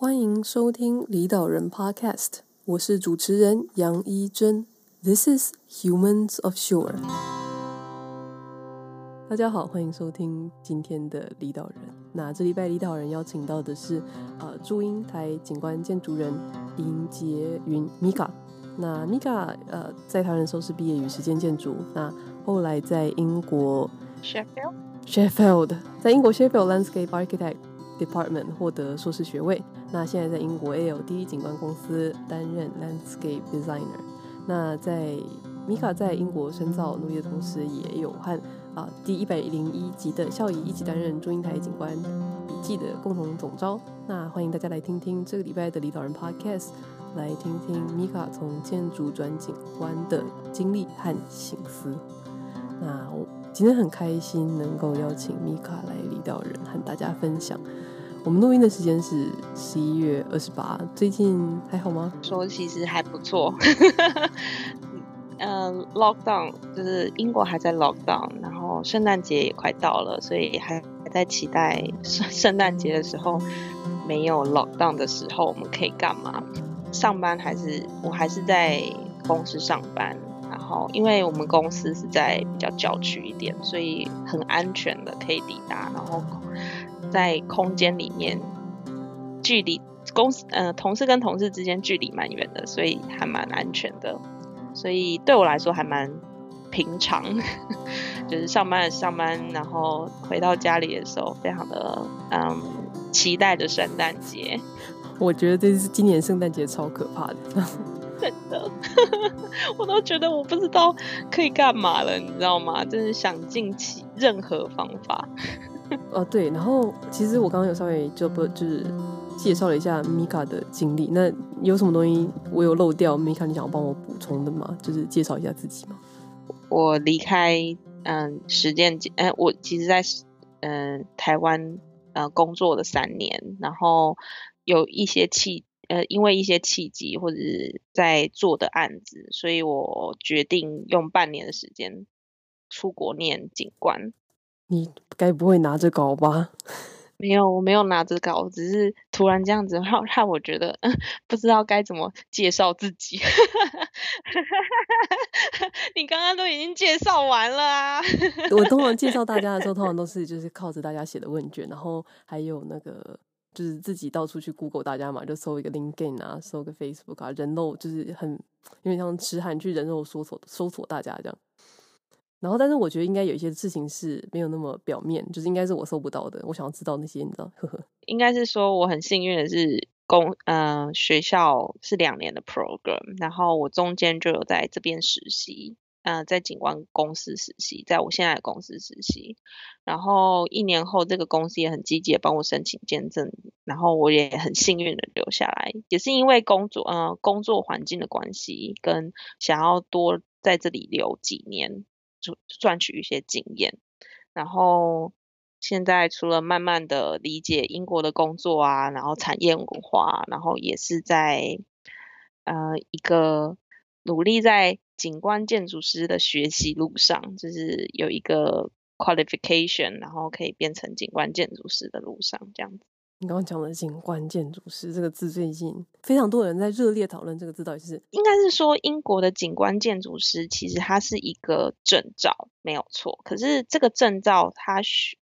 欢迎收听离岛人 Podcast，我是主持人杨一真。This is Humans of Shore。大家好，欢迎收听今天的离岛人。那这礼拜离岛人邀请到的是呃祝英台景观建筑人林洁云 Mika。那 Mika 呃在台湾的时候是毕业于实践建筑，那后来在英国 Sheffield Sheffield 在英国 Sheffield Landscape Architect Department 获得硕士学位。那现在在英国 ALD 景观公司担任 Landscape Designer。那在米卡在英国深造努力的同时，也有和啊、第一百零一集的孝仪一起担任祝英台景观笔记的共同总招。那欢迎大家来听听这个礼拜的李导人 Podcast，来听听米卡从建筑转景观的经历和心思。那我今天很开心能够邀请米卡来李导人和大家分享。我们录音的时间是十一月二十八，最近还好吗？说其实还不错，嗯、，lock down 就是英国还在 lockdown，然后圣诞节也快到了，所以还还在期待圣圣诞节的时候没有 lockdown 的时候我们可以干嘛？上班还是我还是在公司上班，然后因为我们公司是在比较郊区一点，所以很安全的可以抵达，然后。在空间里面，距离公司呃同事跟同事之间距离蛮远的，所以还蛮安全的。所以对我来说还蛮平常，就是上班上班，然后回到家里的时候，非常的嗯期待着圣诞节。我觉得这是今年圣诞节超可怕的，真的，我都觉得我不知道可以干嘛了，你知道吗？就是想尽其任何方法。哦，对，然后其实我刚刚有稍微就不就是介绍了一下 Mika 的经历，那有什么东西我有漏掉？Mika，你想要帮我补充的吗？就是介绍一下自己吗？我离开嗯实践建，哎，我其实在嗯台湾呃工作了三年，然后有一些契呃因为一些契机或者是在做的案子，所以我决定用半年的时间出国念景观。你该不会拿着稿吧？没有，我没有拿着稿，只是突然这样子让让我觉得，嗯，不知道该怎么介绍自己。你刚刚都已经介绍完了啊！我通常介绍大家的时候，通常都是就是靠着大家写的问卷，然后还有那个就是自己到处去 Google 大家嘛，就搜一个 LinkedIn 啊，搜个 Facebook 啊，人肉就是很因为像痴汉去人肉搜索搜索大家这样。然后，但是我觉得应该有一些事情是没有那么表面，就是应该是我搜不到的。我想要知道那些，你知道？呵呵。应该是说我很幸运的是公，嗯呃学校是两年的 program，然后我中间就有在这边实习，呃，在景观公司实习，在我现在的公司实习。然后一年后，这个公司也很积极的帮我申请签证，然后我也很幸运的留下来，也是因为工作呃工作环境的关系，跟想要多在这里留几年。就赚取一些经验，然后现在除了慢慢的理解英国的工作啊，然后产业文化，然后也是在呃一个努力在景观建筑师的学习路上，就是有一个 qualification，然后可以变成景观建筑师的路上，这样子。你刚刚讲的景观建筑师这个字，最近非常多人在热烈讨论这个字到底是？应该是说英国的景观建筑师其实它是一个证照，没有错。可是这个证照它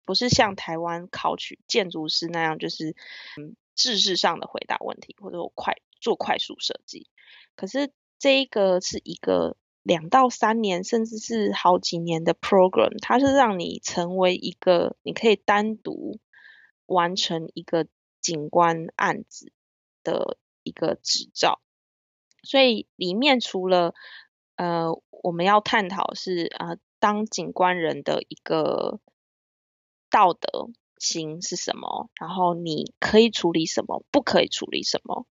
不是像台湾考取建筑师那样，就是嗯知识上的回答问题，或者我快做快速设计。可是这一个是一个两到三年，甚至是好几年的 program，它是让你成为一个你可以单独。完成一个景观案子的一个执照，所以里面除了呃我们要探讨是呃当景观人的一个道德心是什么，然后你可以处理什么，不可以处理什么，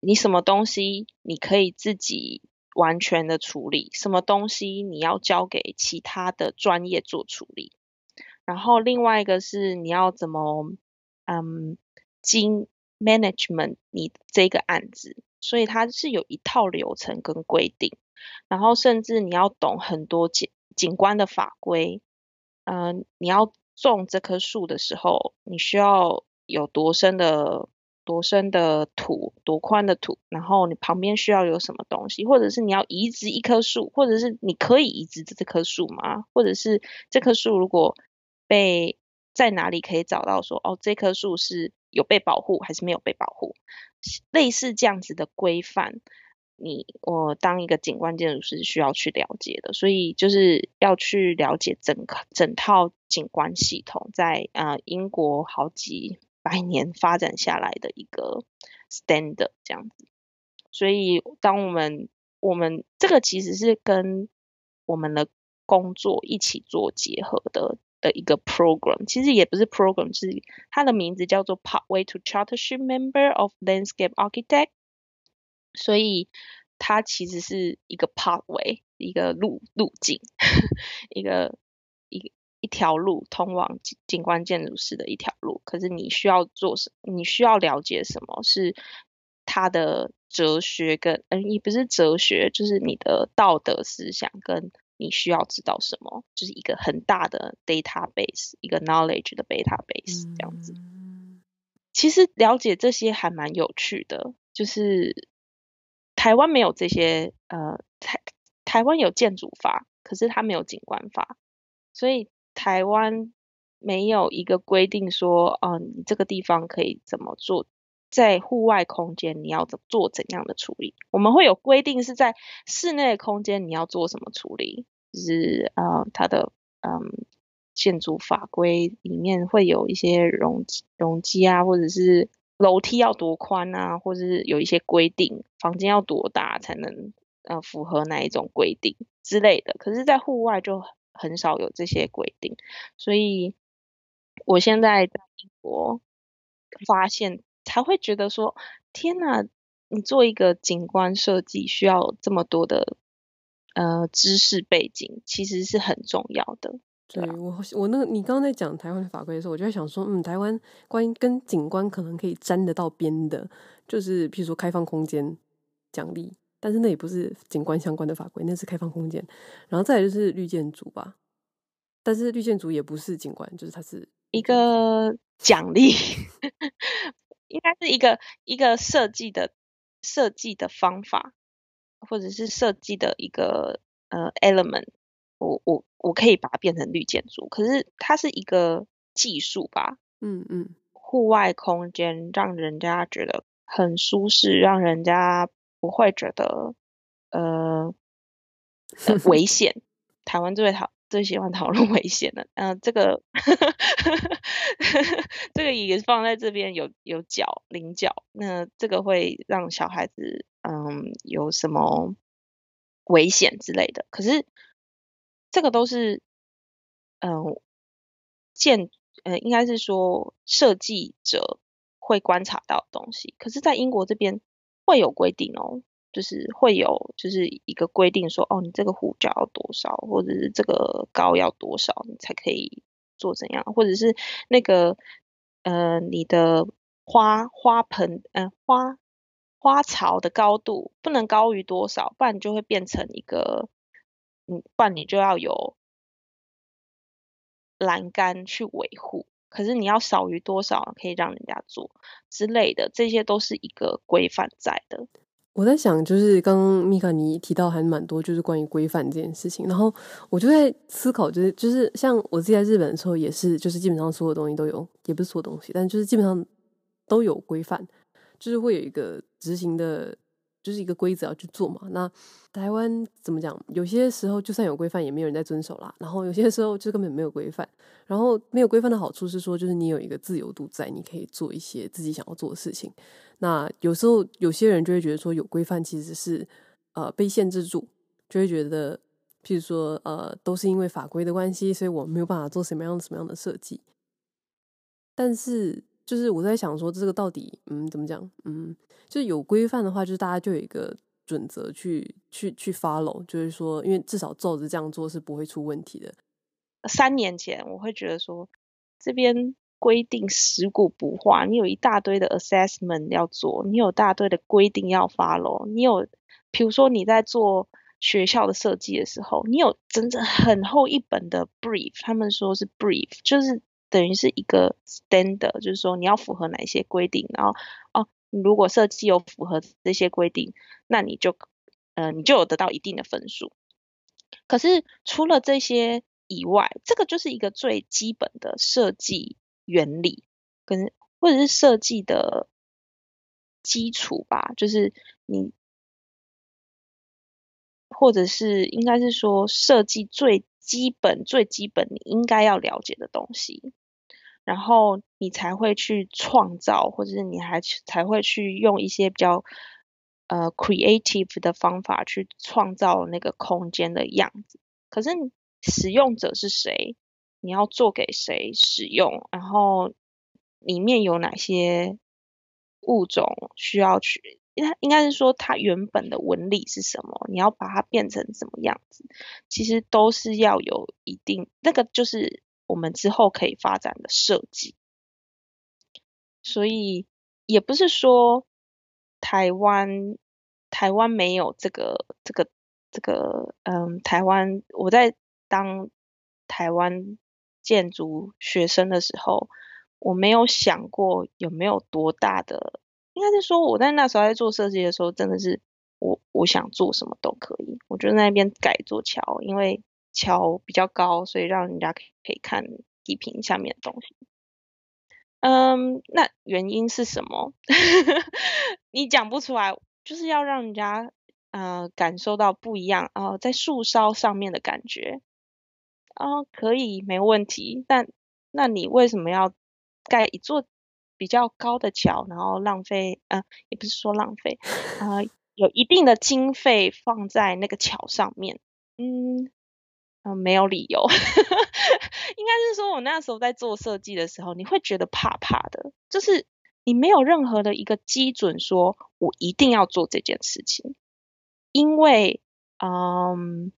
你什么东西你可以自己完全的处理，什么东西你要交给其他的专业做处理。然后另外一个是你要怎么，嗯，经 management 你这个案子，所以它是有一套流程跟规定，然后甚至你要懂很多景景观的法规。嗯，你要种这棵树的时候，你需要有多深的多深的土，多宽的土，然后你旁边需要有什么东西，或者是你要移植一棵树，或者是你可以移植这棵树吗？或者是这棵树如果被在哪里可以找到说哦，这棵树是有被保护还是没有被保护？类似这样子的规范，你我当一个景观建筑师需要去了解的，所以就是要去了解整整套景观系统在呃英国好几。百年发展下来的一个 standard 这样子，所以当我们我们这个其实是跟我们的工作一起做结合的的一个 program，其实也不是 program，是它的名字叫做 Pathway to Chartership Member of Landscape Architect，所以它其实是一个 pathway，一个路路径，一个一。一条路通往景观建筑师的一条路，可是你需要做什？你需要了解什么是他的哲学跟嗯，也不是哲学，就是你的道德思想跟你需要知道什么，就是一个很大的 database，一个 knowledge 的 database 这样子。嗯。其实了解这些还蛮有趣的，就是台湾没有这些呃，台台湾有建筑法，可是它没有景观法，所以。台湾没有一个规定说，嗯、呃，你这个地方可以怎么做，在户外空间你要怎做怎样的处理？我们会有规定是在室内空间你要做什么处理，就是呃，它的嗯建筑法规里面会有一些容容积啊，或者是楼梯要多宽啊，或者是有一些规定，房间要多大才能呃符合哪一种规定之类的。可是，在户外就很少有这些规定，所以我现在在英国发现，才会觉得说：天哪，你做一个景观设计需要这么多的呃知识背景，其实是很重要的。对，我我那个你刚刚在讲台湾的法规的时候，我就在想说，嗯，台湾关于跟景观可能可以沾得到边的，就是譬如说开放空间奖励。但是那也不是景观相关的法规，那是开放空间。然后再来就是绿建筑吧，但是绿建筑也不是景观，就是它是一个奖励，应该是一个一个设计的设计的方法，或者是设计的一个呃 element。我我我可以把它变成绿建筑，可是它是一个技术吧？嗯嗯，户外空间让人家觉得很舒适，让人家。不会觉得呃，呃危 险。台湾最讨最喜欢讨论危险的，嗯、呃，这个 这个椅子放在这边有有角棱角，那这个会让小孩子嗯有什么危险之类的。可是这个都是嗯、呃、建呃应该是说设计者会观察到的东西。可是，在英国这边。会有规定哦，就是会有就是一个规定说，哦，你这个护角要多少，或者是这个高要多少，你才可以做怎样，或者是那个呃，你的花花盆呃花花槽的高度不能高于多少，不然你就会变成一个，嗯，不然你就要有栏杆去维护。可是你要少于多少可以让人家做之类的，这些都是一个规范在的。我在想，就是刚刚米卡尼提到还蛮多，就是关于规范这件事情。然后我就在思考，就是就是像我自己在日本的时候，也是就是基本上所有东西都有，也不是所有东西，但就是基本上都有规范，就是会有一个执行的。就是一个规则要去做嘛。那台湾怎么讲？有些时候就算有规范，也没有人在遵守啦。然后有些时候就根本没有规范。然后没有规范的好处是说，就是你有一个自由度在，你可以做一些自己想要做的事情。那有时候有些人就会觉得说，有规范其实是呃被限制住，就会觉得，譬如说呃都是因为法规的关系，所以我没有办法做什么样什么样的设计。但是。就是我在想说，这个到底嗯怎么讲？嗯，就有规范的话，就是大家就有一个准则去去去 follow，就是说，因为至少照着这样做是不会出问题的。三年前我会觉得说，这边规定食古不化，你有一大堆的 assessment 要做，你有大堆的规定要 follow，你有，比如说你在做学校的设计的时候，你有整整很厚一本的 brief，他们说是 brief，就是。等于是一个 standard，就是说你要符合哪一些规定，然后哦，如果设计有符合这些规定，那你就呃你就有得到一定的分数。可是除了这些以外，这个就是一个最基本的设计原理跟或者是设计的基础吧，就是你。或者是应该是说设计最基本、最基本你应该要了解的东西，然后你才会去创造，或者是你还才会去用一些比较呃 creative 的方法去创造那个空间的样子。可是使用者是谁？你要做给谁使用？然后里面有哪些物种需要去？应该应该是说，它原本的纹理是什么？你要把它变成什么样子？其实都是要有一定，那个就是我们之后可以发展的设计。所以也不是说台湾台湾没有这个这个这个，嗯，台湾我在当台湾建筑学生的时候，我没有想过有没有多大的。应该是说，我在那时候在做设计的时候，真的是我我想做什么都可以。我就在那边改一座桥，因为桥比较高，所以让人家可以可以看地平下面的东西。嗯，那原因是什么？你讲不出来，就是要让人家呃感受到不一样啊、在树梢上面的感觉啊、可以没问题。但那你为什么要盖一座？比较高的桥，然后浪费，呃，也不是说浪费，呃，有一定的经费放在那个桥上面，嗯，呃，没有理由，应该是说我那时候在做设计的时候，你会觉得怕怕的，就是你没有任何的一个基准，说我一定要做这件事情，因为，嗯，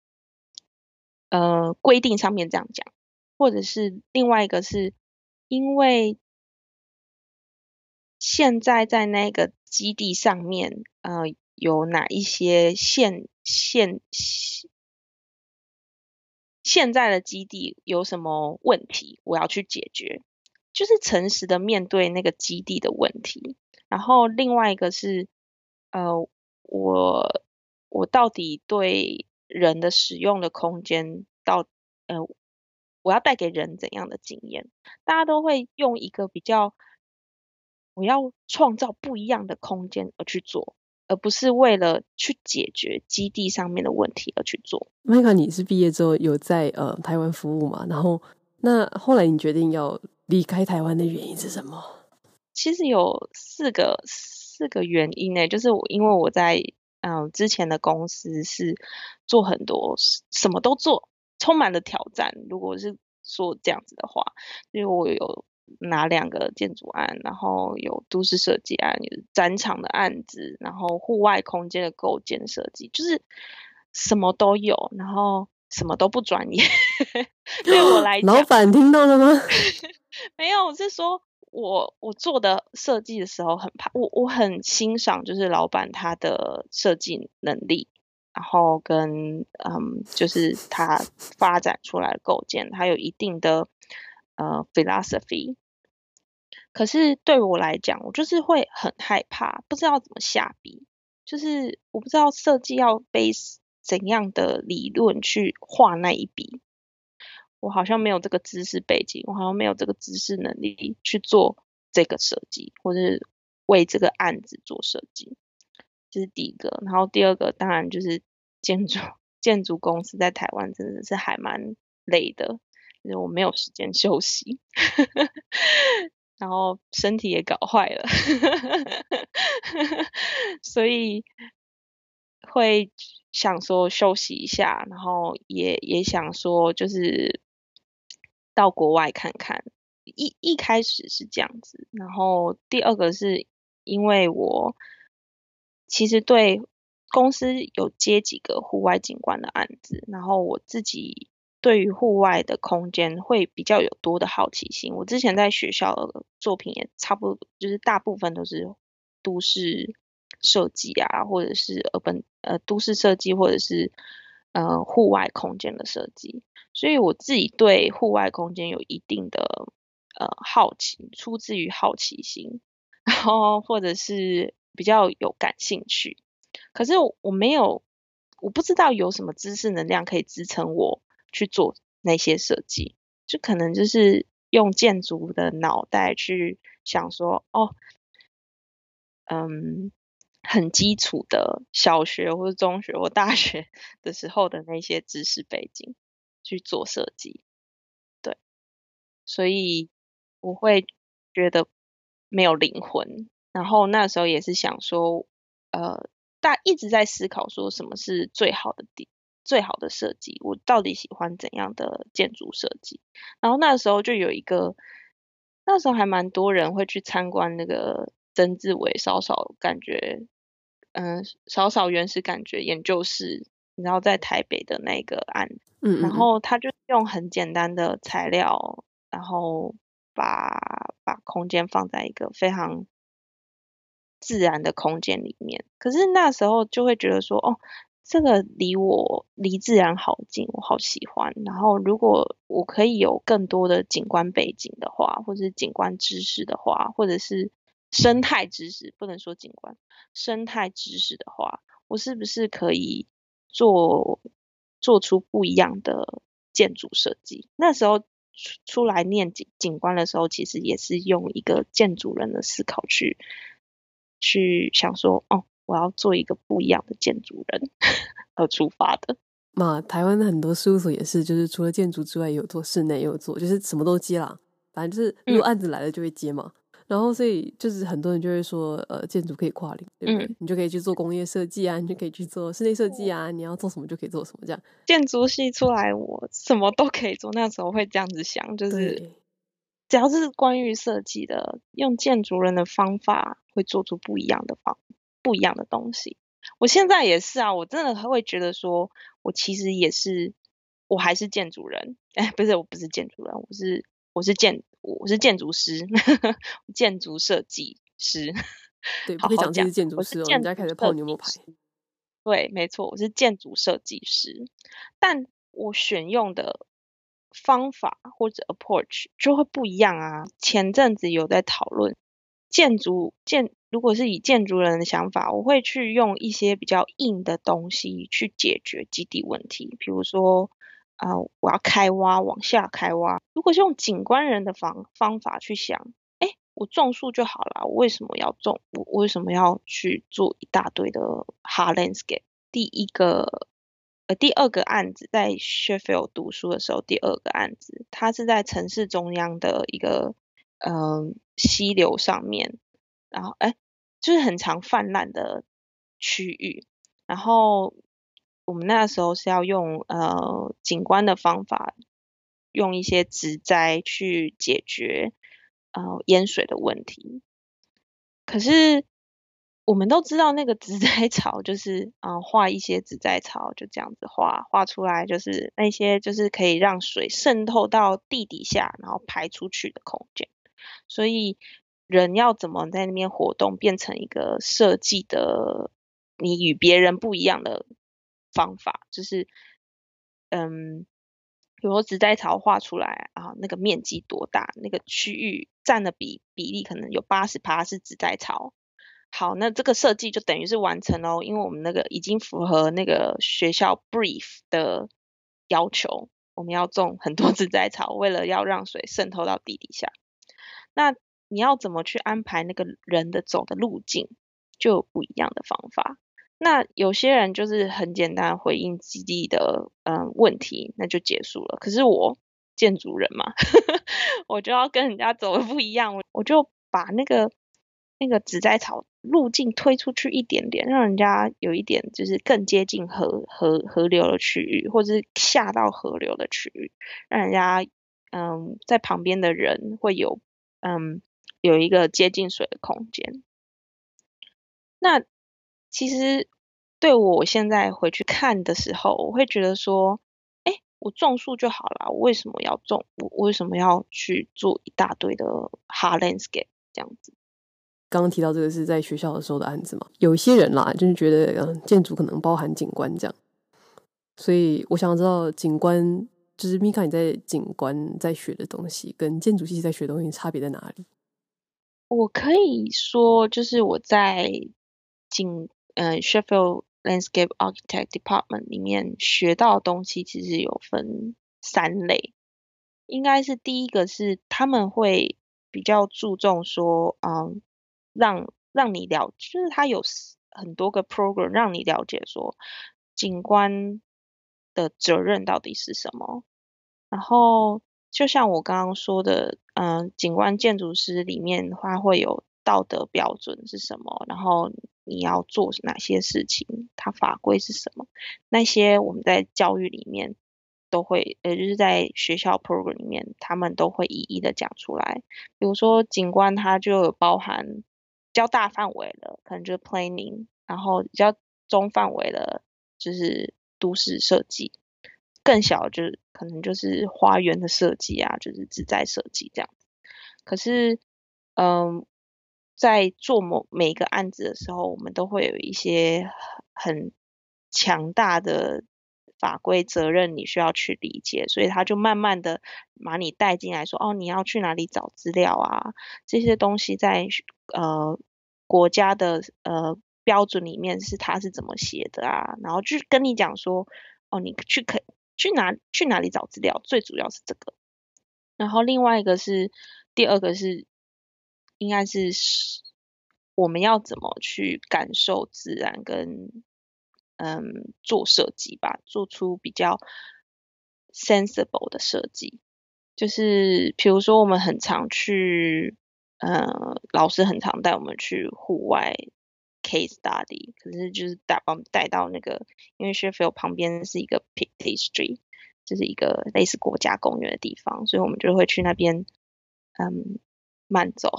呃，规定上面这样讲，或者是另外一个是因为。现在在那个基地上面，呃，有哪一些现现现在的基地有什么问题？我要去解决，就是诚实的面对那个基地的问题。然后另外一个是，呃，我我到底对人的使用的空间到呃，我要带给人怎样的经验？大家都会用一个比较。我要创造不一样的空间而去做，而不是为了去解决基地上面的问题而去做。麦卡，你是毕业之后有在呃台湾服务嘛？然后那后来你决定要离开台湾的原因是什么？其实有四个四个原因呢，就是我因为我在嗯、呃、之前的公司是做很多什么都做，充满了挑战。如果是说这样子的话，因为我有。拿两个建筑案，然后有都市设计案，有展场的案子，然后户外空间的构建设计，就是什么都有，然后什么都不专业。对我来 讲，老板听到了吗？没有，我是说我我做的设计的时候很怕，我我很欣赏就是老板他的设计能力，然后跟嗯，就是他发展出来的构建，他有一定的。呃，philosophy，可是对我来讲，我就是会很害怕，不知道怎么下笔，就是我不知道设计要 base 怎样的理论去画那一笔，我好像没有这个知识背景，我好像没有这个知识能力去做这个设计，或是为这个案子做设计，这是第一个。然后第二个，当然就是建筑 建筑公司在台湾真的是还蛮累的。我没有时间休息，然后身体也搞坏了，所以会想说休息一下，然后也也想说就是到国外看看。一一开始是这样子，然后第二个是因为我其实对公司有接几个户外景观的案子，然后我自己。对于户外的空间会比较有多的好奇心。我之前在学校的作品也差不多，就是大部分都是都市设计啊，或者是呃本呃都市设计，或者是呃户外空间的设计。所以我自己对户外空间有一定的呃好奇，出自于好奇心，然后或者是比较有感兴趣。可是我没有，我不知道有什么知识能量可以支撑我去做那些设计，就可能就是用建筑的脑袋去想说，哦，嗯。很基础的小学或者中学或大学 的时候的那些知识背景去做设计，对，所以我会觉得没有灵魂。然后那时候也是想说，呃，大一直在思考说什么是最好的地最好的设计，我到底喜欢怎样的建筑设计？然后那时候就有一个，那时候还蛮多人会去参观那个曾志伟，稍稍感觉。嗯，少少原始感觉研究室，然后在台北的那个案，嗯，嗯，然后他就用很简单的材料，然后把把空间放在一个非常自然的空间里面。可是那时候就会觉得说，哦，这个离我离自然好近，我好喜欢。然后如果我可以有更多的景观背景的话，或者是景观知识的话，或者是。生态知识不能说景观，生态知识的话，我是不是可以做做出不一样的建筑设计？那时候出出来念景景观的时候，其实也是用一个建筑人的思考去去想说，哦，我要做一个不一样的建筑人 而出发的。嘛，台湾的很多事务所也是，就是除了建筑之外，也有做室内，也有做，就是什么都接啦。反正就是如果案子来了就会接嘛。嗯然后，所以就是很多人就会说，呃，建筑可以跨领，对不对？嗯，你就可以去做工业设计啊，你就可以去做室内设计啊，你要做什么就可以做什么，这样。建筑系出来，我什么都可以做。那时候会这样子想，就是只要是关于设计的，用建筑人的方法，会做出不一样的方，不一样的东西。我现在也是啊，我真的会觉得说，我其实也是，我还是建筑人。哎，不是，我不是建筑人，我是我是建。我是建筑师，建筑设计师。对，不会讲自己是建筑师哦。人家开始泡牛牛排。对，没错，我是建筑设计师，但我选用的方法或者 approach 就会不一样啊。前阵子有在讨论建筑建，如果是以建筑人的想法，我会去用一些比较硬的东西去解决基地问题，比如说。啊、呃，我要开挖，往下开挖。如果是用景观人的方方法去想，哎，我种树就好了，我为什么要种？我为什么要去做一大堆的 hard landscape？第一个，呃，第二个案子在 Sheffield 读书的时候，第二个案子，它是在城市中央的一个嗯、溪流上面，然后哎，就是很常泛滥的区域，然后。我们那时候是要用呃景观的方法，用一些植栽去解决呃淹水的问题。可是我们都知道，那个植栽 草就是啊、呃、画一些植栽草，就这样子画画出来，就是那些就是可以让水渗透到地底下，然后排出去的空间。所以人要怎么在那边活动，变成一个设计的你与别人不一样的。方法就是，嗯，比如说植栽槽画出来啊，那个面积多大，那个区域占的比比例可能有八十趴是植栽槽。好，那这个设计就等于是完成了，因为我们那个已经符合那个学校 brief 的要求，我们要种很多 植栽槽，为了要让水渗透到地底下。那你要怎么去安排那个人的走的路径，就不一样的方法。那有些人就是很简单回应基地的嗯问题，那就结束了。可是我建筑人嘛，我就要跟人家走的不一样，我我就把那个那个植栽草路径推出去一点点，让人家有一点就是更接近河河河流的区域，或者是下到河流的区域，让人家嗯在旁边的人会有嗯有一个接近水的空间。那。其实，对我现在回去看的时候，我会觉得说，哎，我种树就好了，我为什么要种？我为什么要去做一大堆的 hard landscape 这样子？刚刚提到这个是在学校的时候的案子嘛？有一些人啦，就是觉得，嗯，建筑可能包含景观这样，所以我想知道景观就是米卡你在景观在学的东西，跟建筑系在学的东西差别在哪里？我可以说，就是我在景呃 Sheffield Landscape Architect Department 里面学到的东西，其实有分三类。应该是第一个是他们会比较注重说，嗯，让让你了，就是他有很多个 program 让你了解说景观的责任到底是什么。然后就像我刚刚说的，嗯，景观建筑师里面它会有道德标准是什么，然后你要做哪些事情，它法规是什么，那些我们在教育里面。都会，呃，就是在学校 program 里面，他们都会一一的讲出来。比如说景观，它就有包含比较大范围的，可能就是 planning，然后比较中范围的，就是都市设计，更小就是可能就是花园的设计啊，就是自在设计这样子。可是，嗯，在做某每一个案子的时候，我们都会有一些很强大的。法规责任你需要去理解，所以他就慢慢的把你带进来说，哦，你要去哪里找资料啊？这些东西在呃国家的呃标准里面是他是怎么写的啊？然后就跟你讲说，哦，你去可去哪去哪里找资料？最主要是这个。然后另外一个是第二个是应该是我们要怎么去感受自然跟。嗯，做设计吧，做出比较 sensible 的设计。就是比如说，我们很常去，呃，老师很常带我们去户外 case study，可是就是带把我们带到那个，因为 Sheffield 旁边是一个 Peak District，就是一个类似国家公园的地方，所以我们就会去那边，嗯，慢走，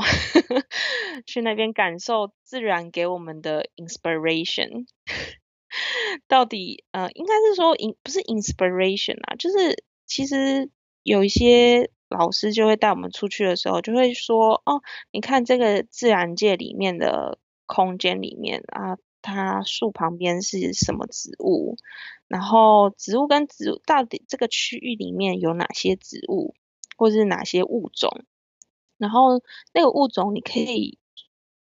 去那边感受自然给我们的 inspiration。到底呃，应该是说 in 不是 inspiration 啊，就是其实有一些老师就会带我们出去的时候，就会说哦，你看这个自然界里面的空间里面啊，它树旁边是什么植物，然后植物跟植物到底这个区域里面有哪些植物，或是哪些物种，然后那个物种你可以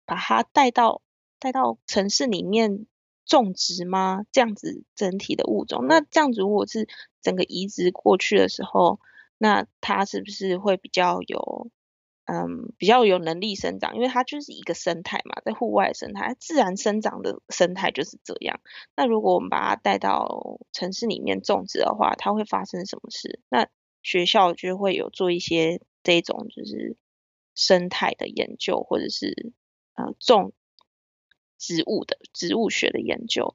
把它带到带到城市里面。种植吗？这样子整体的物种，那这样子如果是整个移植过去的时候，那它是不是会比较有，嗯，比较有能力生长？因为它就是一个生态嘛，在户外生态，自然生长的生态就是这样。那如果我们把它带到城市里面种植的话，它会发生什么事？那学校就会有做一些这种就是生态的研究，或者是呃种。植物的植物学的研究，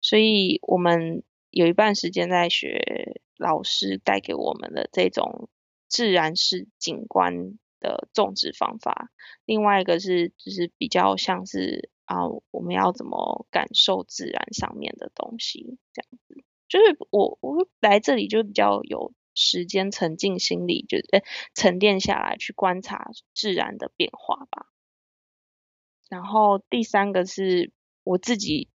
所以我们有一半时间在学老师带给我们的这种自然式景观的种植方法。另外一个是就是比较像是啊，我们要怎么感受自然上面的东西，这样子。就是我我来这里就比较有时间沉浸心里，就是沉淀下来去观察自然的变化吧。然后第三个是我自己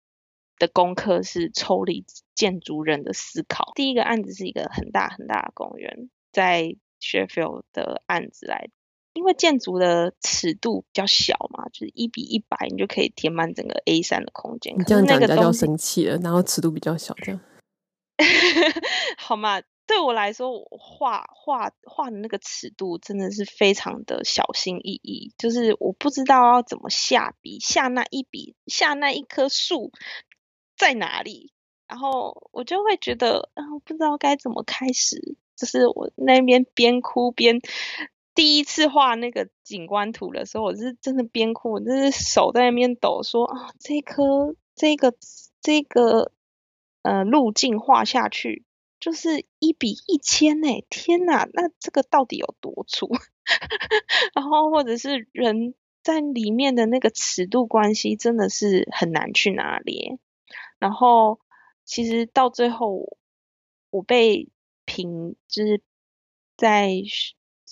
的功课是抽离建筑人的思考。第一个案子是一个很大很大的公园，在 Sheffield 的案子来，因为建筑的尺度比较小嘛，就是一比一百，你就可以填满整个 A 三的空间。你这样讲人家就要生气了，然后尺度比较小，这样 好嘛？对我来说，我画画画的那个尺度真的是非常的小心翼翼，就是我不知道要怎么下笔，下那一笔，下那一棵树在哪里，然后我就会觉得，啊，不知道该怎么开始。就是我那边边哭边第一次画那个景观图的时候，我是真的边哭，我就是手在那边抖说，啊，这颗这个这个呃路径画下去。就是一比一千诶，天哪，那这个到底有多粗？然后或者是人在里面的那个尺度关系，真的是很难去拿捏。然后其实到最后，我被评，就是在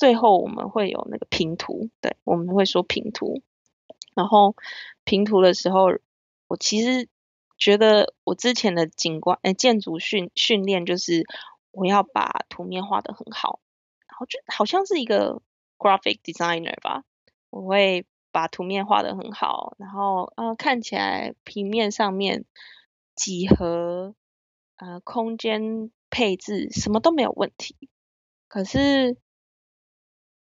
最后我们会有那个评图，对，我们会说评图。然后评图的时候，我其实。觉得我之前的景观诶建筑训训练就是我要把图面画得很好，然后就好像是一个 graphic designer 吧，我会把图面画得很好，然后呃看起来平面上面几何呃空间配置什么都没有问题，可是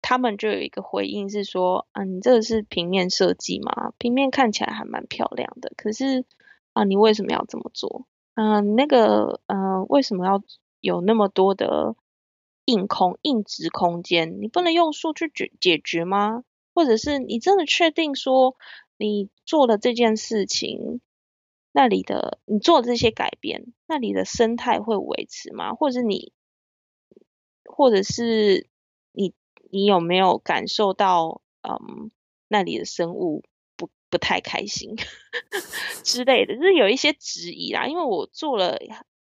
他们就有一个回应是说，嗯、你这个是平面设计吗？平面看起来还蛮漂亮的，可是啊，你为什么要这么做？嗯、那个嗯、呃，为什么要？有那么多的硬空硬质空间，你不能用数去解解决吗？或者是你真的确定说你做了这件事情，那里的你做这些改变，那里的生态会维持吗？或者你，或者是你有没有感受到，嗯，那里的生物不不太开心 之类的，就是有一些质疑啦，因为我做了。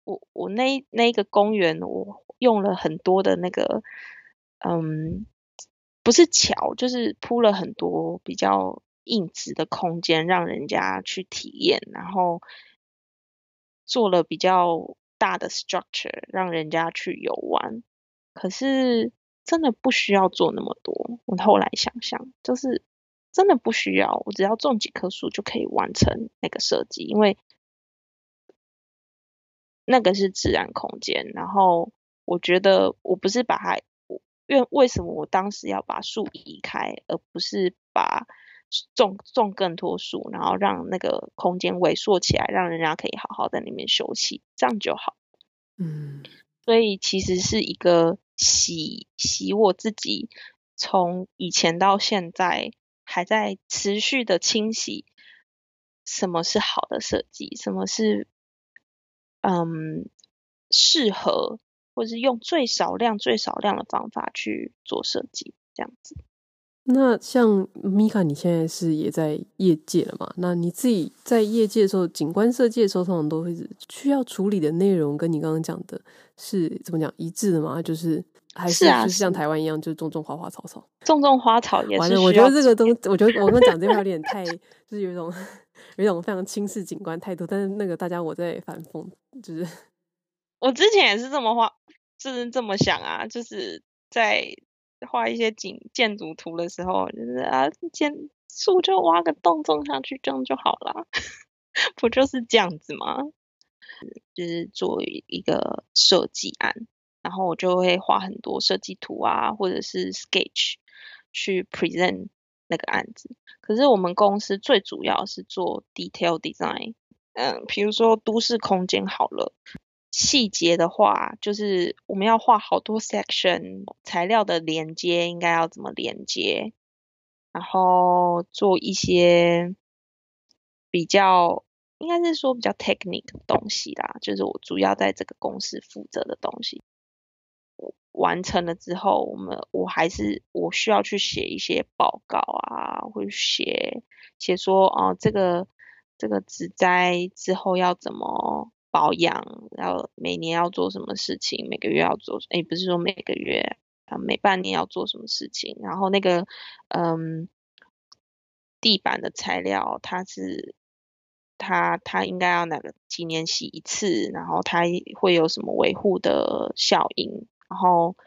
我我那那一个公园，我用了很多的那个，嗯，不是桥，就是铺了很多比较硬质的空间，让人家去体验，然后做了比较大的 structure，让人家去游玩。可是真的不需要做那么多。我后来想想，就是真的不需要，我只要种几棵树就可以完成那个设计，因为。那个是自然空间，然后我觉得我不是把它，因为为什么我当时要把树移开，而不是把种种更多树，然后让那个空间萎缩起来，让人家可以好好在里面休息，这样就好。嗯，所以其实是一个洗洗我自己，从以前到现在还在持续的清洗，什么是好的设计，什么是。嗯，适合或是用最少量、最少量的方法去做设计，这样子。那像米卡，你现在是也在业界了嘛？那你自己在业界的时候，景观设计的时候，通常都会需要处理的内容，跟你刚刚讲的是怎么讲一致的吗？就是还是就是像台湾一样，就种种花花草草，种种花草也是。完了，我觉得这个东，我觉得 我刚刚讲这个有点太，就是有一种。有一种非常轻视景观态度，但是那个大家我在反讽，就是我之前也是这么画，就是这么想啊，就是在画一些景建筑图的时候，就是啊建树就挖个洞种上去，这样就好了，不就是这样子吗？就是作为一个设计案，然后我就会画很多设计图啊，或者是 sketch 去 present。那个案子，可是我们公司最主要是做 detail design，嗯，比如说都市空间好了，细节的话就是我们要画好多 section，材料的连接应该要怎么连接，然后做一些比较应该是说比较 technique 的东西啦，就是我主要在这个公司负责的东西。完成了之后，我们我还是我需要去写一些报告啊，会写写说哦，这个这个植栽之后要怎么保养，要每年要做什么事情，每个月要做，诶，不是说每个月啊，每半年要做什么事情，然后那个嗯，地板的材料它是它它应该要哪个几年洗一次，然后它会有什么维护的效应。然后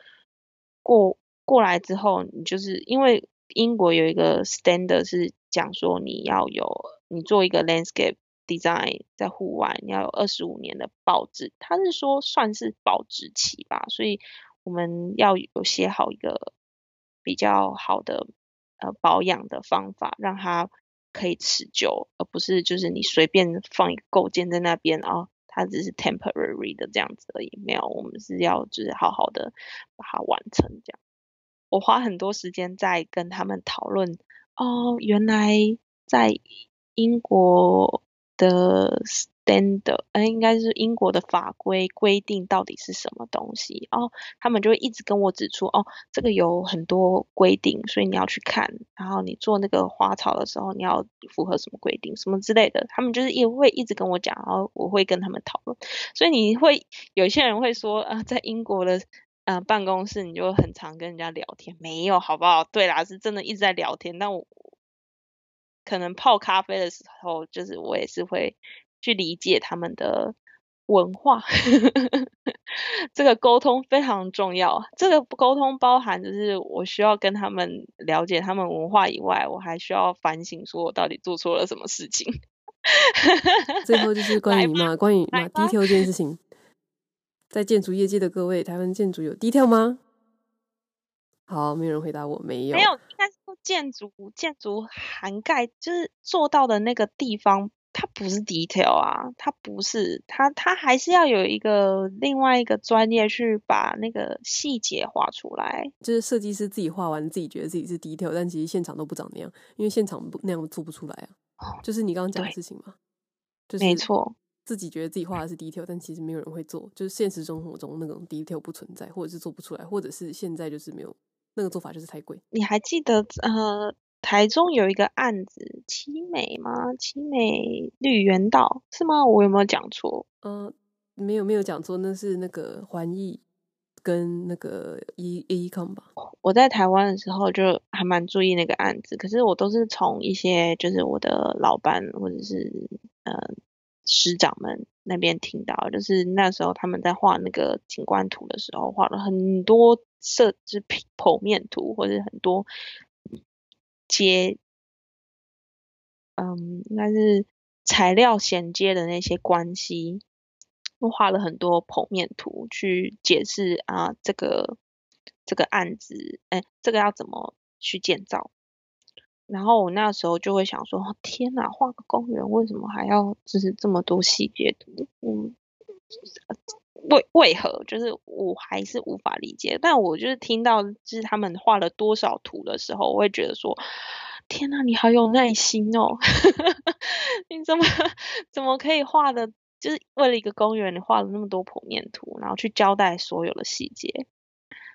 过过来之后，你就是因为英国有一个 standard 是讲说你要有你做一个 landscape design 在户外，你要有二十五年的保质，他是说算是保质期吧，所以我们要有写好一个比较好的呃保养的方法，让它可以持久，而不是就是你随便放一个构件在那边啊。它只是 temporary 的这样子而已，没有，我们是要就是好好的把它完成这样。我花很多时间在跟他们讨论，哦，原来在英国的。Stand 的哎，应该是英国的法规规定到底是什么东西哦？他们就会一直跟我指出，哦，这个有很多规定，所以你要去看。然后你做那个花草的时候，你要符合什么规定，什么之类的。他们就是也会一直跟我讲，然后我会跟他们讨论。所以你会有些人会说，啊，在英国的呃办公室，你就很常跟人家聊天，没有，好不好？对啦，是真的一直在聊天。但我可能泡咖啡的时候，就是我也是会。去理解他们的文化，这个沟通非常重要。这个沟通包含就是我需要跟他们了解他们文化以外，我还需要反省，说我到底做错了什么事情。最后就是关于嘛，关于嘛，detail 这件事情，在建筑业界的各位，台湾建筑有 detail 吗？好，没有人回答我，没有。没有，应该是说建筑建筑涵盖，就是做到的那个地方。它不是 detail 啊，它不是，它它还是要有一个另外一个专业去把那个细节画出来。就是设计师自己画完，自己觉得自己是 detail，但其实现场都不长那样，因为现场不那样做不出来啊。就是你刚刚讲的事情嘛，就是没错，自己觉得自己画的是 detail，但其实没有人会做，就是现实生活中那种 detail 不存在，或者是做不出来，或者是现在就是没有那个做法，就是太贵。你还记得呃？台中有一个案子，七美吗？七美绿园道是吗？我有没有讲错？嗯、呃，没有没有讲错，那是那个环艺跟那个 E AECOM 吧。我在台湾的时候就还蛮注意那个案子，可是我都是从一些就是我的老板或者是呃师长们那边听到，就是那时候他们在画那个景观图的时候，画了很多设置剖面图或者很多。接，嗯，应该是材料衔接的那些关系，我画了很多剖面图去解释啊，这个这个案子，哎，这个要怎么去建造？然后我那时候就会想说，天哪，画个公园为什么还要就是这么多细节图？嗯，为为何？就是我还是无法理解。但我就是听到就是他们画了多少图的时候，我会觉得说，天哪，你好有耐心哦！你怎么怎么可以画的？就是为了一个公园，你画了那么多剖面图，然后去交代所有的细节。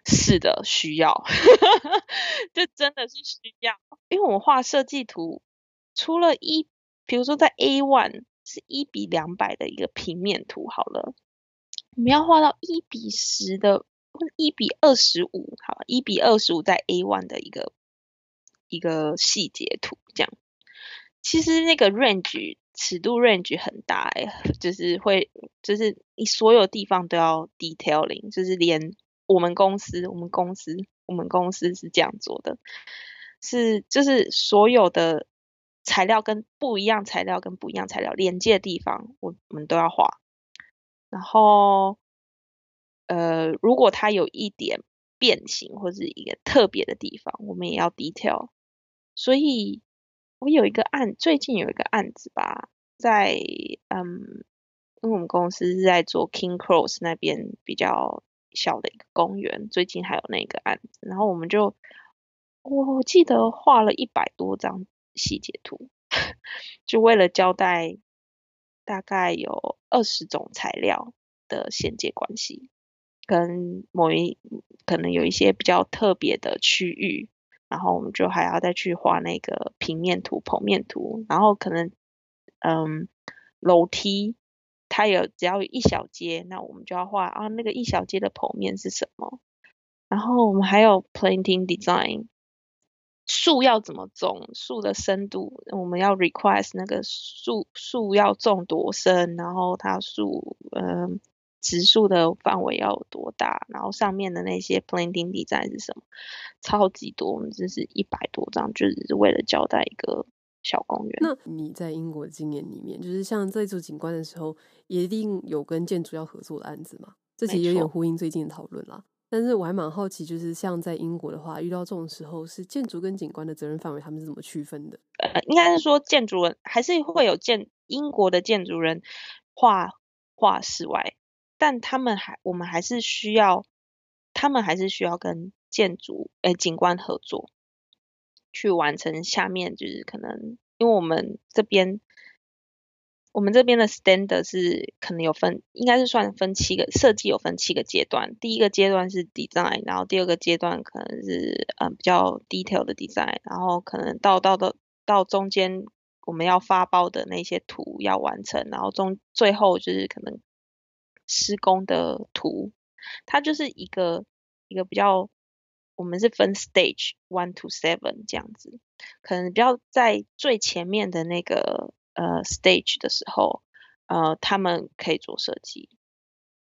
是的，需要，这真的是需要。因为我们画设计图，除了一，比如说在 A one 是一比两百的一个平面图，好了。我们要画到一比十的，或者一比二十五，好，一比二十五在 A one 的一个一个细节图，这样。其实那个 range 尺度 range 很大哎，就是会，就是你所有地方都要 detailing，就是连我们公司，我们公司，我们公司是这样做的，是就是所有的材料跟不一样材料跟不一样材料连接的地方，我我们都要画。然后，呃，如果它有一点变形或者一个特别的地方，我们也要 detail。所以，我有一个案，最近有一个案子吧，在嗯，因为我们公司是在做 King Cross 那边比较小的一个公园，最近还有那个案子，然后我们就我记得画了一百多张细节图，就为了交代。大概有二十种材料的衔接关系，跟某一可能有一些比较特别的区域，然后我们就还要再去画那个平面图、剖面图，然后可能嗯楼梯它有只要一小阶，那我们就要画啊那个一小阶的剖面是什么，然后我们还有 planting design。树要怎么种？树的深度，我们要 request 那个树树要种多深，然后它树嗯植树的范围要有多大，然后上面的那些 planting design 是什么？超级多，我们这是一百多张，就只是为了交代一个小公园。那你在英国的经验里面，就是像在做景观的时候，也一定有跟建筑要合作的案子吗？这其实有点呼应最近的讨论啦。但是我还蛮好奇，就是像在英国的话，遇到这种时候，是建筑跟景观的责任范围，他们是怎么区分的？呃，应该是说建筑人还是会有建英国的建筑人画画室外，但他们还我们还是需要，他们还是需要跟建筑诶景观合作，去完成下面就是可能，因为我们这边。我们这边的 standard 是可能有分，应该是算分七个设计有分七个阶段。第一个阶段是 design，然后第二个阶段可能是嗯比较 detail 的 design，然后可能到到到到中间我们要发包的那些图要完成，然后中最后就是可能施工的图，它就是一个一个比较我们是分 stage one to seven 这样子，可能比较在最前面的那个。呃，stage 的时候，呃，他们可以做设计，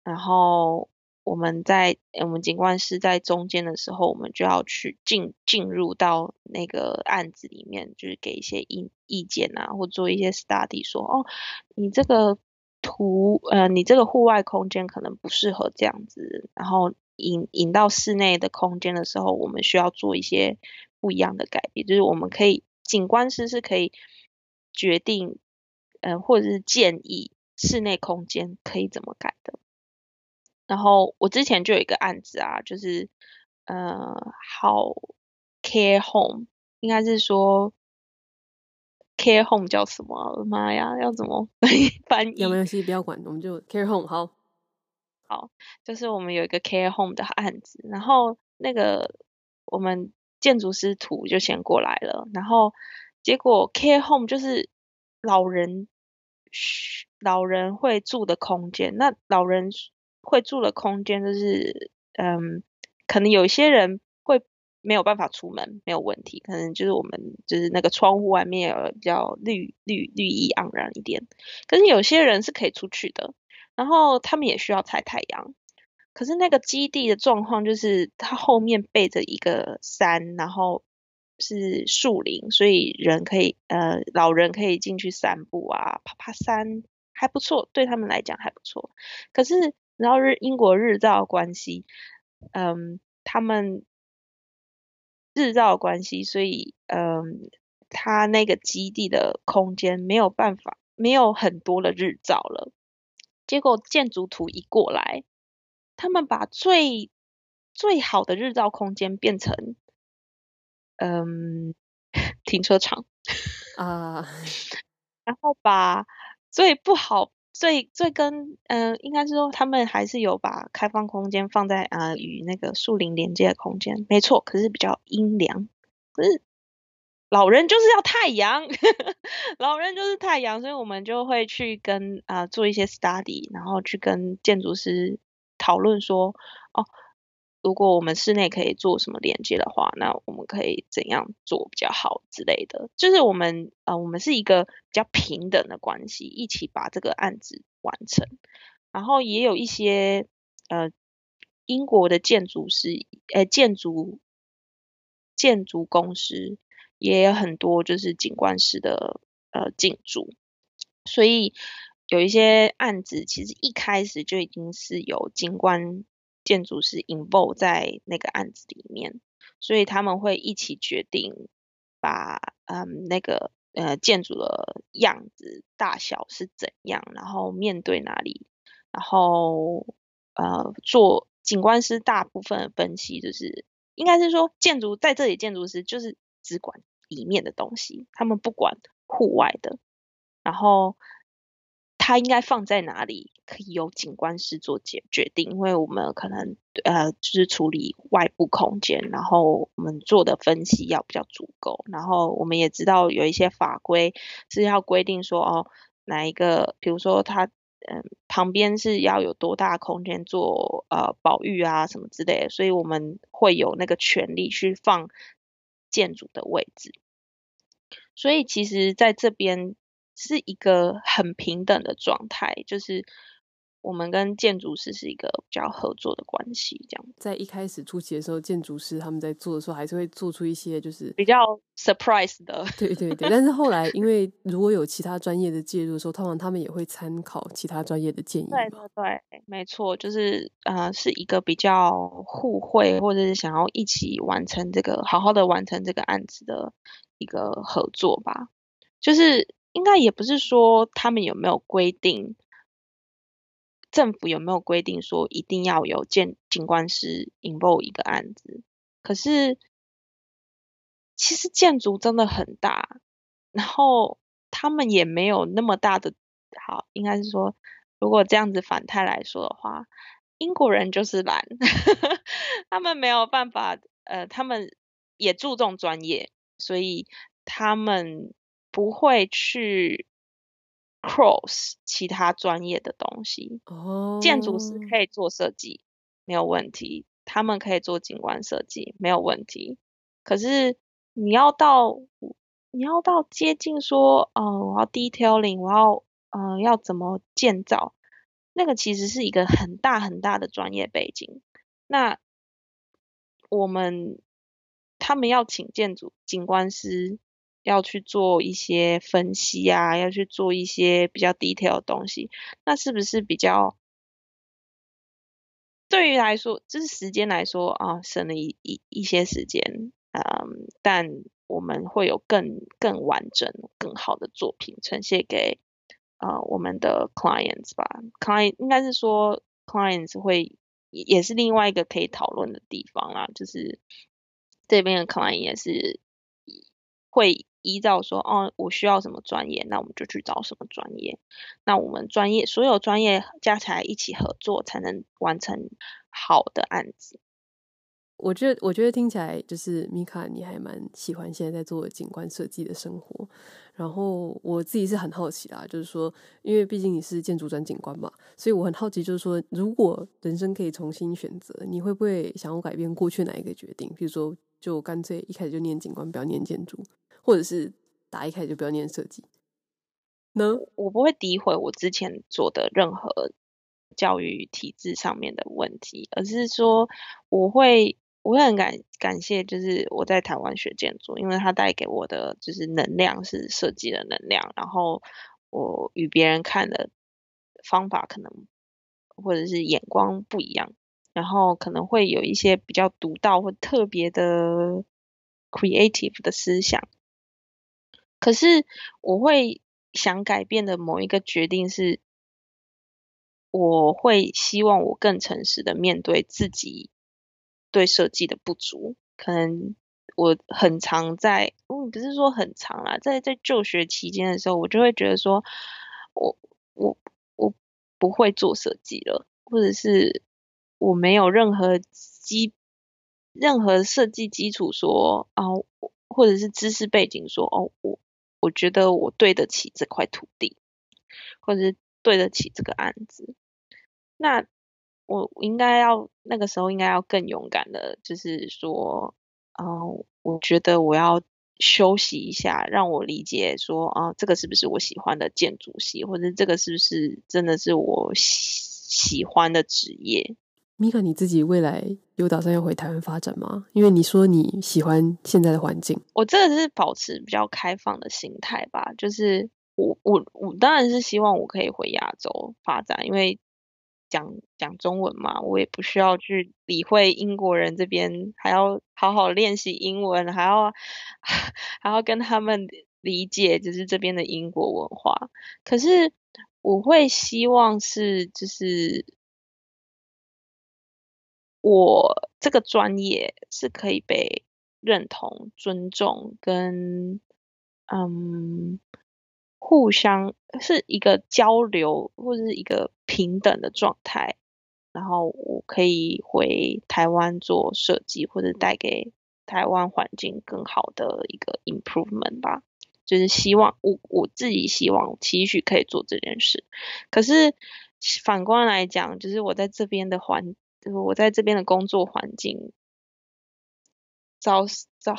然后我们在我们景观师在中间的时候，我们就要去进进入到那个案子里面，就是给一些意意见啊，或做一些 study，说哦，你这个图，呃，你这个户外空间可能不适合这样子，然后引引到室内的空间的时候，我们需要做一些不一样的改变，就是我们可以景观师是可以决定。嗯、呃，或者是建议室内空间可以怎么改的。然后我之前就有一个案子啊，就是呃，好 care home，应该是说 care home 叫什么？妈呀，要怎么 翻译？有没有戏？不要管，我们就 care home 好。好，就是我们有一个 care home 的案子，然后那个我们建筑师图就先过来了，然后结果 care home 就是。老人，老人会住的空间，那老人会住的空间就是，嗯，可能有些人会没有办法出门，没有问题，可能就是我们就是那个窗户外面有比较绿绿绿意盎然一点，可是有些人是可以出去的，然后他们也需要晒太阳，可是那个基地的状况就是它后面背着一个山，然后。是树林，所以人可以呃，老人可以进去散步啊，爬爬山还不错，对他们来讲还不错。可是然后日英国日照关系，嗯，他们日照关系，所以嗯，他那个基地的空间没有办法，没有很多的日照了。结果建筑图一过来，他们把最最好的日照空间变成。嗯，停车场 啊，uh, 然后把最不好、最最跟嗯，应该是说他们还是有把开放空间放在啊、呃、与那个树林连接的空间，没错，可是比较阴凉。可是老人就是要太阳，老人就是太阳，所以我们就会去跟啊、呃、做一些 study，然后去跟建筑师讨论说，哦。如果我们室内可以做什么连接的话，那我们可以怎样做比较好之类的。就是我们呃，我们是一个比较平等的关系，一起把这个案子完成。然后也有一些呃英国的建筑师，呃建筑建筑公司也有很多就是景观师的呃进驻，所以有一些案子其实一开始就已经是有景观。建筑师 involve 在那个案子里面，所以他们会一起决定把嗯那个呃建筑的样子大小是怎样，然后面对哪里，然后呃做景观师大部分的分析，就是应该是说建筑在这里建筑师就是只管里面的东西，他们不管户外的，然后。它应该放在哪里，可以由景观师做决决定，因为我们可能呃就是处理外部空间，然后我们做的分析要比较足够，然后我们也知道有一些法规是要规定说哦哪一个，比如说它嗯、旁边是要有多大空间做呃保育啊什么之类的，所以我们会有那个权利去放建筑的位置，所以其实在这边。是一个很平等的状态，就是我们跟建筑师是一个比较合作的关系，这样。在一开始初期的时候，建筑师他们在做的时候，还是会做出一些就是比较 surprise 的，对对对。但是后来，因为如果有其他专业的介入的时候，通常他们也会参考其他专业的建议。对对对，没错，就是呃，是一个比较互惠，或者是想要一起完成这个，好好的完成这个案子的一个合作吧，就是。应该也不是说他们有没有规定，政府有没有规定说一定要有建景观师 involve 一个案子。可是其实建筑真的很大，然后他们也没有那么大的，好，应该是说，如果这样子反态来说的话，英国人就是懒，他们没有办法，呃，他们也注重专业，所以他们。不会去 cross 其他专业的东西。哦，oh. 建筑师可以做设计，没有问题。他们可以做景观设计，没有问题。可是你要到你要到接近说，哦，我要 detailing，我要嗯、呃，要怎么建造，那个其实是一个很大很大的专业背景。那我们他们要请建筑景观师，要去做一些分析啊，要去做一些比较 detail 的东西，那是不是比较对于来说，就是时间来说啊，省了一一一些时间，嗯，但我们会有更更完整、更好的作品呈现给啊、呃、我们的 clients 吧，client 应该是说 clients 会也是另外一个可以讨论的地方啦，就是这边的 client 也是会。依照说，哦，我需要什么专业，那我们就去找什么专业。那我们专业所有专业加起来一起合作，才能完成好的案子。我觉得，我觉得听起来就是米卡，你还蛮喜欢现在在做景观设计的生活。然后我自己是很好奇啦，就是说，因为毕竟你是建筑转景观嘛，所以我很好奇，就是说，如果人生可以重新选择，你会不会想要改变过去哪一个决定？比如说，就干脆一开始就念景观，不要念建筑。或者是打一开始就不要念设计，呢？我不会诋毁我之前做的任何教育体制上面的问题，而是说我会我会很感感谢，就是我在台湾学建筑，因为它带给我的就是能量是设计的能量，然后我与别人看的方法可能或者是眼光不一样，然后可能会有一些比较独到或特别的 creative 的思想。可是我会想改变的某一个决定是，我会希望我更诚实的面对自己对设计的不足。可能我很常在，嗯，不是说很长啦，在在就学期间的时候，我就会觉得说，我我我不会做设计了，或者是我没有任何基任何设计基础说啊，或者是知识背景说哦我。我觉得我对得起这块土地，或者是对得起这个案子。那我应该要那个时候应该要更勇敢的，就是说，嗯、我觉得我要休息一下，让我理解说，啊、呃，这个是不是我喜欢的建筑系，或者这个是不是真的是我喜喜欢的职业。米卡，你自己未来有打算要回台湾发展吗？因为你说你喜欢现在的环境。我这个是保持比较开放的心态吧，就是我我我当然是希望我可以回亚洲发展，因为讲讲中文嘛，我也不需要去理会英国人这边，还要好好练习英文，还要 还要跟他们理解就是这边的英国文化。可是我会希望是就是。我这个专业是可以被认同、尊重，跟嗯，互相是一个交流或者是一个平等的状态。然后我可以回台湾做设计，或者带给台湾环境更好的一个 improvement 吧。就是希望我我自己希望期许可以做这件事。可是反观来讲，就是我在这边的环。就是我在这边的工作环境，早早，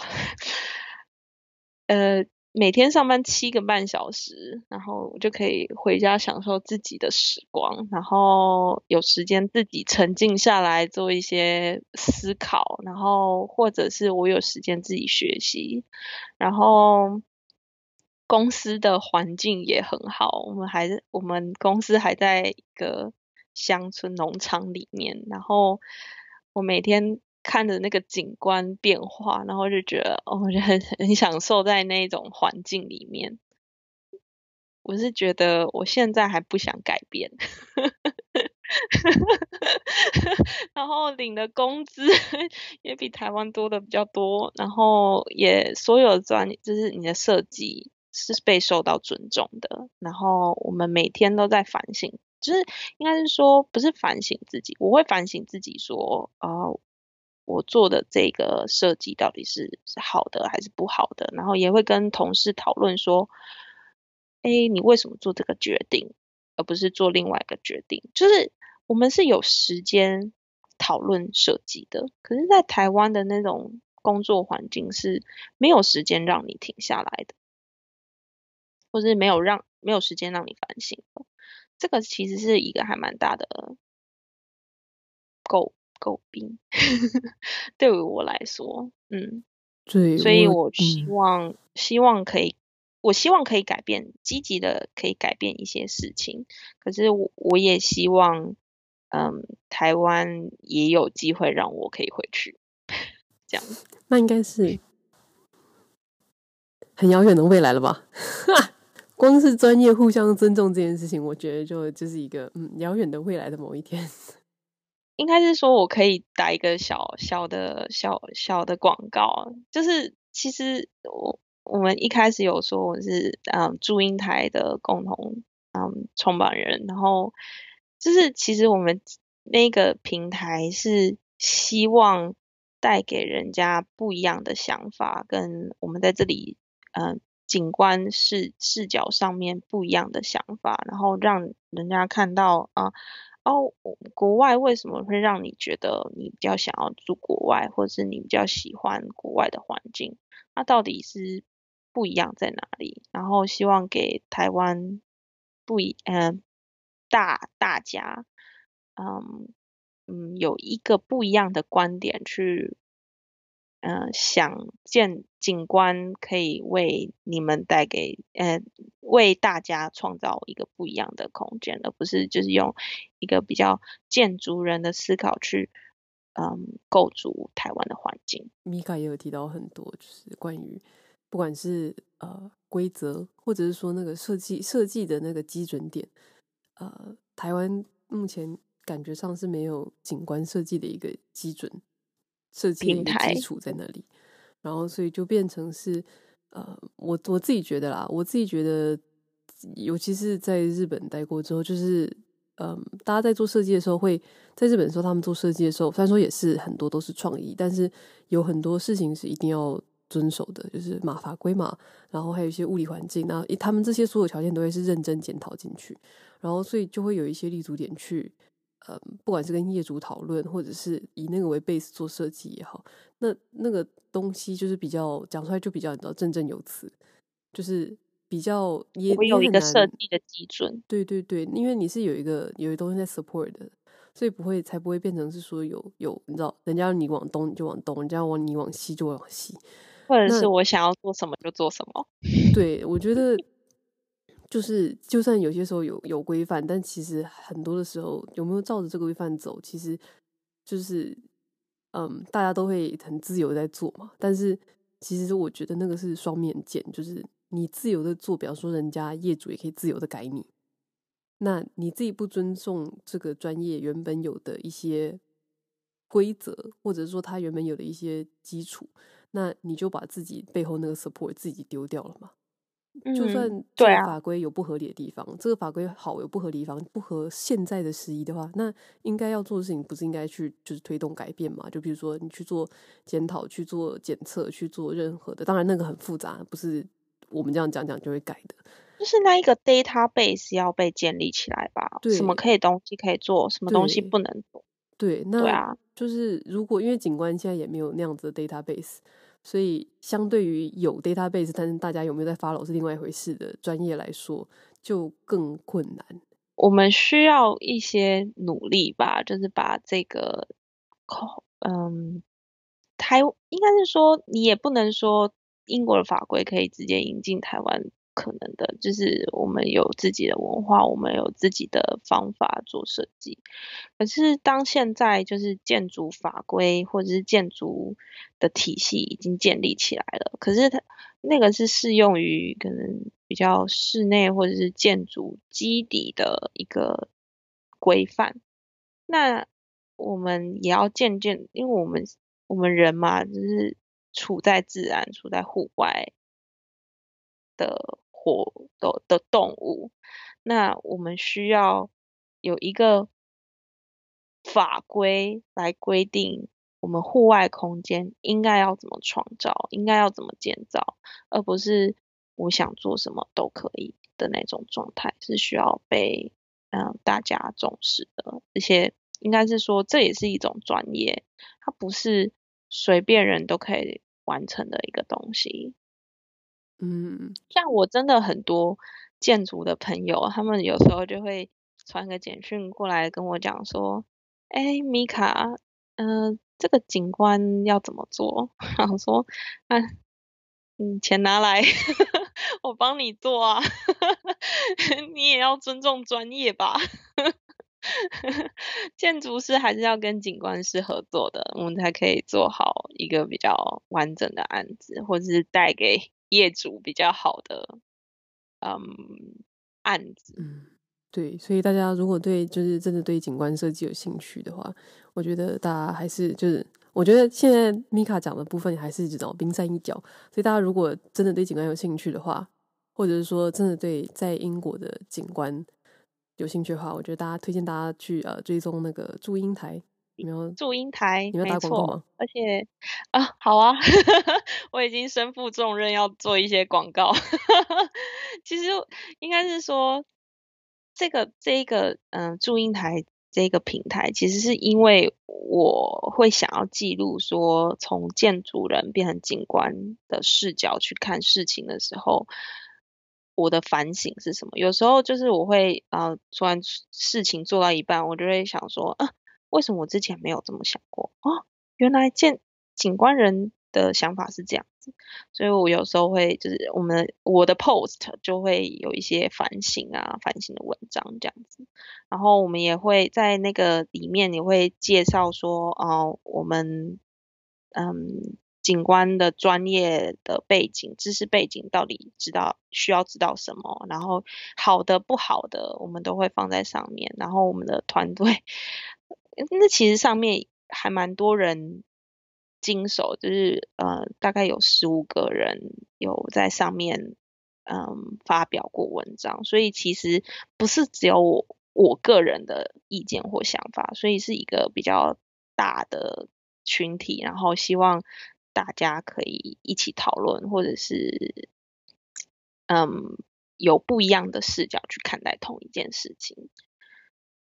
呃，每天上班七个半小时，然后我就可以回家享受自己的时光，然后有时间自己沉静下来做一些思考，然后或者是我有时间自己学习，然后公司的环境也很好，我们还我们公司还在一个。乡村农场里面，然后我每天看着那个景观变化，然后就觉得哦，我就很很享受在那种环境里面。我是觉得我现在还不想改变，然后领的工资 也比台湾多的比较多，然后也所有专业就是你的设计是被受到尊重的，然后我们每天都在反省。就是应该是说，不是反省自己，我会反省自己说，啊、呃，我做的这个设计到底是是好的还是不好的，然后也会跟同事讨论说，哎，你为什么做这个决定，而不是做另外一个决定？就是我们是有时间讨论设计的，可是，在台湾的那种工作环境是没有时间让你停下来的，或是没有让没有时间让你反省了。这个其实是一个还蛮大的诟诟病，对于我来说，嗯，对，所以我希我望、嗯、希望可以，我希望可以改变，积极的可以改变一些事情。可是我我也希望，嗯，台湾也有机会让我可以回去，这样。那应该是很遥远的未来了吧？光是专业互相尊重这件事情，我觉得就就是一个嗯遥远的未来的某一天。应该是说我可以打一个小小的小小的广告，就是其实我我们一开始有说我是嗯祝英台的共同嗯创办人，然后就是其实我们那个平台是希望带给人家不一样的想法，跟我们在这里嗯。景观视视角上面不一样的想法，然后让人家看到啊，哦，国外为什么会让你觉得你比较想要住国外，或者是你比较喜欢国外的环境？那到底是不一样在哪里？然后希望给台湾不一嗯大大家嗯嗯有一个不一样的观点去。嗯、呃，想见景观可以为你们带给，呃，为大家创造一个不一样的空间，而不是就是用一个比较建筑人的思考去，嗯，构筑台湾的环境。米卡也有提到很多，就是关于不管是呃规则，或者是说那个设计设计的那个基准点，呃，台湾目前感觉上是没有景观设计的一个基准。设计的基础在那里，然后所以就变成是，呃，我我自己觉得啦，我自己觉得，尤其是在日本待过之后，就是，嗯、呃，大家在做设计的时候会，会在日本的时候，他们做设计的时候，虽然说也是很多都是创意，但是有很多事情是一定要遵守的，就是嘛法规嘛，然后还有一些物理环境，那他们这些所有条件都会是认真检讨进去，然后所以就会有一些立足点去。呃，不管是跟业主讨论，或者是以那个为 base 做设计也好，那那个东西就是比较讲出来就比较你知道振振有词，就是比较也会有一个设计的基准。对对对，因为你是有一个有一个东西在 support 的，所以不会才不会变成是说有有你知道，人家你往东你就往东，人家往你往西就往西，或者是我想要做什么就做什么。对，我觉得。就是，就算有些时候有有规范，但其实很多的时候有没有照着这个规范走，其实就是，嗯，大家都会很自由在做嘛。但是其实我觉得那个是双面剑，就是你自由的做，比方说人家业主也可以自由的改你，那你自己不尊重这个专业原本有的一些规则，或者说他原本有的一些基础，那你就把自己背后那个 support 自己丢掉了嘛。就算这个法规有不合理的地方，嗯啊、这个法规好有不合理地方，不合现在的时宜的话，那应该要做的事情不是应该去就是推动改变嘛？就比如说你去做检讨、去做检测、去做任何的，当然那个很复杂，不是我们这样讲讲就会改的。就是那一个 database 要被建立起来吧？对，什么可以东西可以做，什么东西不能做？对，对，啊就是如果因为警官现在也没有那样子的 database。所以，相对于有 database，但是大家有没有在 follow 是另外一回事的专业来说，就更困难。我们需要一些努力吧，就是把这个口，嗯，台应该是说，你也不能说英国的法规可以直接引进台湾。可能的，就是我们有自己的文化，我们有自己的方法做设计。可是当现在就是建筑法规或者是建筑的体系已经建立起来了，可是它那个是适用于可能比较室内或者是建筑基底的一个规范。那我们也要渐渐，因为我们我们人嘛，就是处在自然，处在户外的。活的的动物，那我们需要有一个法规来规定我们户外空间应该要怎么创造，应该要怎么建造，而不是我想做什么都可以的那种状态，是需要被嗯大家重视的。而且应该是说，这也是一种专业，它不是随便人都可以完成的一个东西。嗯，像我真的很多建筑的朋友，他们有时候就会传个简讯过来跟我讲说：“哎，米卡，嗯、这个景观要怎么做？” 然后说：“啊，嗯，钱拿来，我帮你做啊，你也要尊重专业吧。”建筑师还是要跟景观师合作的，我们才可以做好一个比较完整的案子，或者是带给业主比较好的。嗯，案子，嗯，对，所以大家如果对就是真的对景观设计有兴趣的话，我觉得大家还是就是，我觉得现在米卡讲的部分还是这种冰山一角。所以大家如果真的对景观有兴趣的话，或者是说真的对在英国的景观有兴趣的话，我觉得大家推荐大家去呃追踪那个祝英台。祝英台，你有打广告吗？而且啊，好啊，我已经身负重任要做一些广告。其实应该是说，这个这个嗯，祝英台这个平台，其实是因为我会想要记录说，从建筑人变成景观的视角去看事情的时候，我的反省是什么？有时候就是我会啊，突然事情做到一半，我就会想说啊。为什么我之前没有这么想过哦，原来建景观人的想法是这样子，所以我有时候会就是我们我的 post 就会有一些反省啊，反省的文章这样子。然后我们也会在那个里面也会介绍说哦，我们嗯景观的专业的背景、知识背景到底知道需要知道什么，然后好的不好的我们都会放在上面。然后我们的团队。那其实上面还蛮多人经手，就是呃，大概有十五个人有在上面嗯发表过文章，所以其实不是只有我我个人的意见或想法，所以是一个比较大的群体，然后希望大家可以一起讨论，或者是嗯有不一样的视角去看待同一件事情。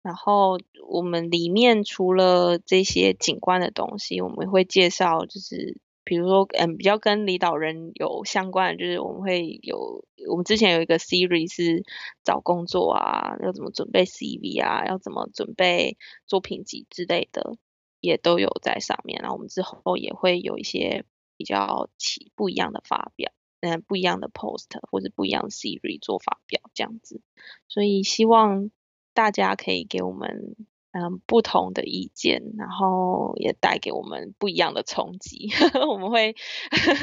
然后我们里面除了这些景观的东西，我们会介绍，就是比如说，嗯，比较跟离岛人有相关的，就是我们会有，我们之前有一个 series 是找工作啊，要怎么准备 CV 啊，要怎么准备作品集之类的，也都有在上面。然后我们之后也会有一些比较起不一样的发表，嗯，不一样的 post 或者不一样的 series 做发表这样子，所以希望。大家可以给我们嗯不同的意见，然后也带给我们不一样的冲击。我们会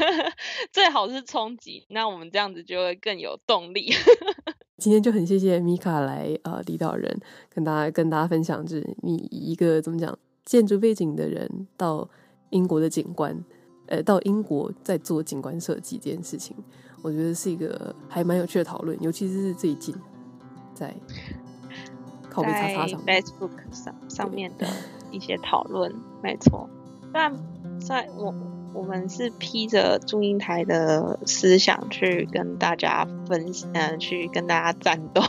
最好是冲击，那我们这样子就会更有动力。今天就很谢谢米卡来呃离岛人跟大家跟大家分享，就是你一个怎么讲建筑背景的人到英国的景观，呃到英国在做景观设计这件事情，我觉得是一个还蛮有趣的讨论，尤其是最近在。在 Facebook 上上面的一些讨论，没错。但在我我们是披着祝英台的思想去跟大家分享，呃，去跟大家战斗，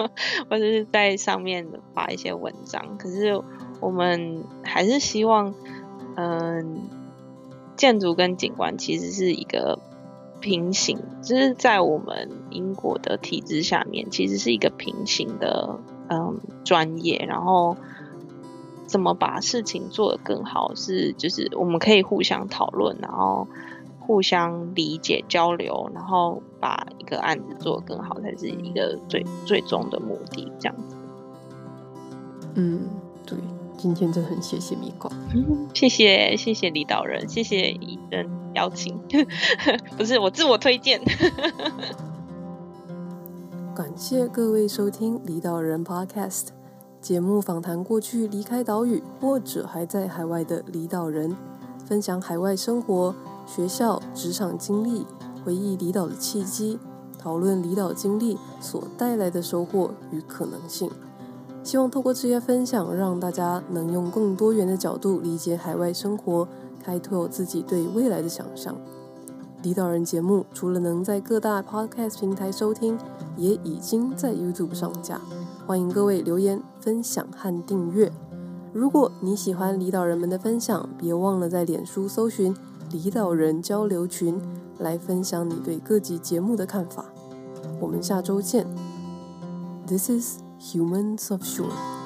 或者是在上面发一些文章。可是我们还是希望，嗯、呃，建筑跟景观其实是一个平行，就是在我们英国的体制下面，其实是一个平行的。嗯，专业，然后怎么把事情做得更好，是就是我们可以互相讨论，然后互相理解交流，然后把一个案子做得更好，才是一个最最终的目的，这样子。嗯，对，今天真的很谢谢米广，嗯，谢谢谢谢李导人，谢谢伊登邀请，不是我自我推荐。感谢各位收听离岛人 Podcast 节目，访谈过去离开岛屿或者还在海外的离岛人，分享海外生活、学校、职场经历，回忆离岛的契机，讨论离岛经历所带来的收获与可能性。希望透过这些分享，让大家能用更多元的角度理解海外生活，开拓自己对未来的想象。离岛人节目除了能在各大 Podcast 平台收听，也已经在 YouTube 上架。欢迎各位留言、分享和订阅。如果你喜欢离岛人们的分享，别忘了在脸书搜寻“离岛人交流群”来分享你对各集节目的看法。我们下周见，This is Humans of Shore.